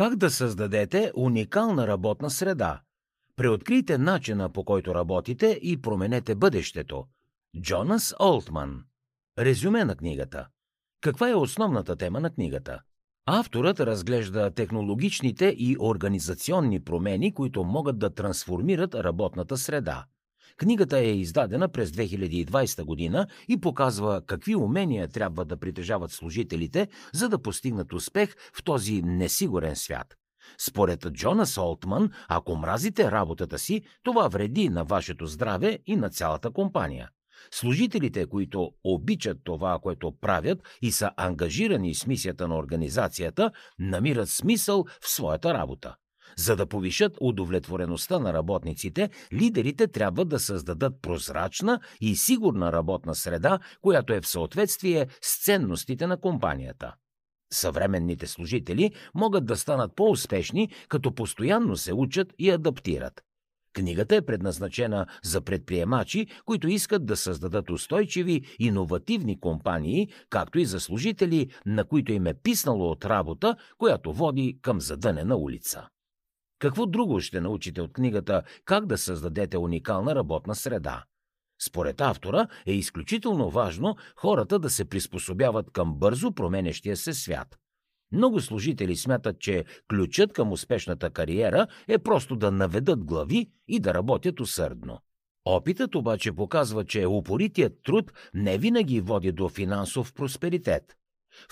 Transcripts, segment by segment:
Как да създадете уникална работна среда? Преоткрийте начина по който работите и променете бъдещето. Джонас Олтман. Резюме на книгата. Каква е основната тема на книгата? Авторът разглежда технологичните и организационни промени, които могат да трансформират работната среда. Книгата е издадена през 2020 година и показва какви умения трябва да притежават служителите, за да постигнат успех в този несигурен свят. Според Джона Солтман, ако мразите работата си, това вреди на вашето здраве и на цялата компания. Служителите, които обичат това, което правят и са ангажирани с мисията на организацията, намират смисъл в своята работа. За да повишат удовлетвореността на работниците, лидерите трябва да създадат прозрачна и сигурна работна среда, която е в съответствие с ценностите на компанията. Съвременните служители могат да станат по-успешни, като постоянно се учат и адаптират. Книгата е предназначена за предприемачи, които искат да създадат устойчиви, иновативни компании, както и за служители, на които им е писнало от работа, която води към задънена улица. Какво друго ще научите от книгата Как да създадете уникална работна среда? Според автора е изключително важно хората да се приспособяват към бързо променещия се свят. Много служители смятат, че ключът към успешната кариера е просто да наведат глави и да работят усърдно. Опитът обаче показва, че упоритият труд не винаги води до финансов просперитет.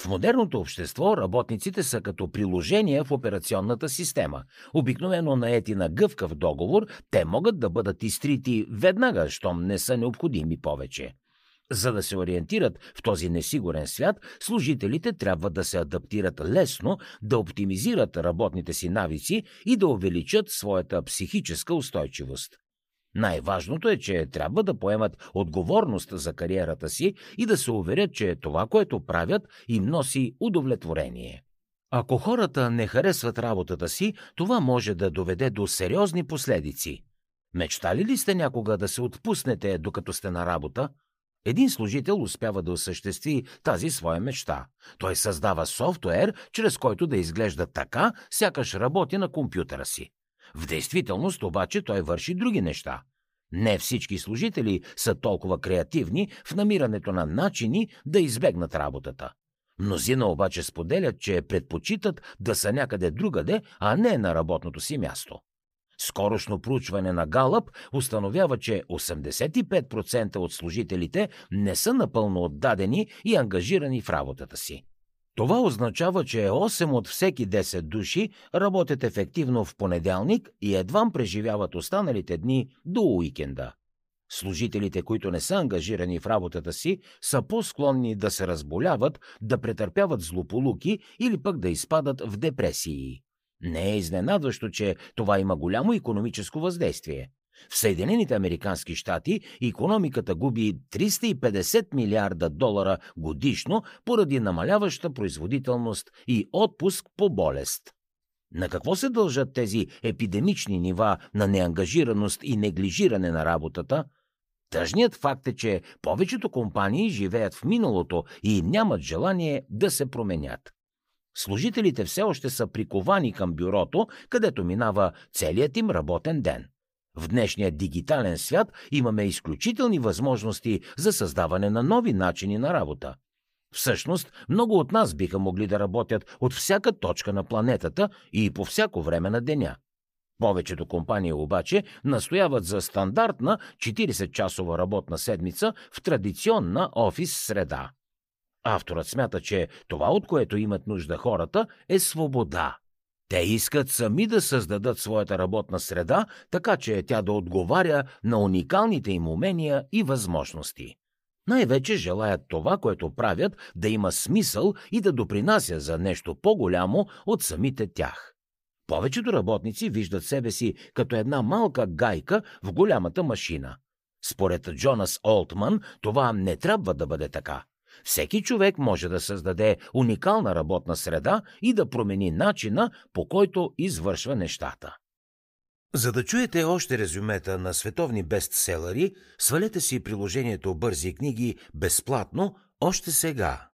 В модерното общество работниците са като приложения в операционната система. Обикновено наети на гъвкав договор, те могат да бъдат изтрити веднага, щом не са необходими повече. За да се ориентират в този несигурен свят, служителите трябва да се адаптират лесно, да оптимизират работните си навици и да увеличат своята психическа устойчивост. Най-важното е, че трябва да поемат отговорност за кариерата си и да се уверят, че това, което правят, им носи удовлетворение. Ако хората не харесват работата си, това може да доведе до сериозни последици. Мечтали ли сте някога да се отпуснете, докато сте на работа? Един служител успява да осъществи тази своя мечта. Той създава софтуер, чрез който да изглежда така, сякаш работи на компютъра си. В действителност обаче той върши други неща. Не всички служители са толкова креативни в намирането на начини да избегнат работата. Мнозина обаче споделят, че предпочитат да са някъде другаде, а не на работното си място. Скорошно проучване на Галъп установява, че 85% от служителите не са напълно отдадени и ангажирани в работата си. Това означава, че 8 от всеки 10 души работят ефективно в понеделник и едвам преживяват останалите дни до уикенда. Служителите, които не са ангажирани в работата си, са по-склонни да се разболяват, да претърпяват злополуки или пък да изпадат в депресии. Не е изненадващо, че това има голямо економическо въздействие. В Съединените Американски щати економиката губи 350 милиарда долара годишно поради намаляваща производителност и отпуск по болест. На какво се дължат тези епидемични нива на неангажираност и неглижиране на работата? Тъжният факт е, че повечето компании живеят в миналото и нямат желание да се променят. Служителите все още са приковани към бюрото, където минава целият им работен ден. В днешния дигитален свят имаме изключителни възможности за създаване на нови начини на работа. Всъщност, много от нас биха могли да работят от всяка точка на планетата и по всяко време на деня. Повечето компании обаче настояват за стандартна 40-часова работна седмица в традиционна офис среда. Авторът смята, че това, от което имат нужда хората, е свобода. Те искат сами да създадат своята работна среда, така че тя да отговаря на уникалните им умения и възможности. Най-вече желаят това, което правят, да има смисъл и да допринася за нещо по-голямо от самите тях. Повечето работници виждат себе си като една малка гайка в голямата машина. Според Джонас Олтман, това не трябва да бъде така. Всеки човек може да създаде уникална работна среда и да промени начина, по който извършва нещата. За да чуете още резюмета на световни бестселери, свалете си приложението Бързи книги безплатно още сега.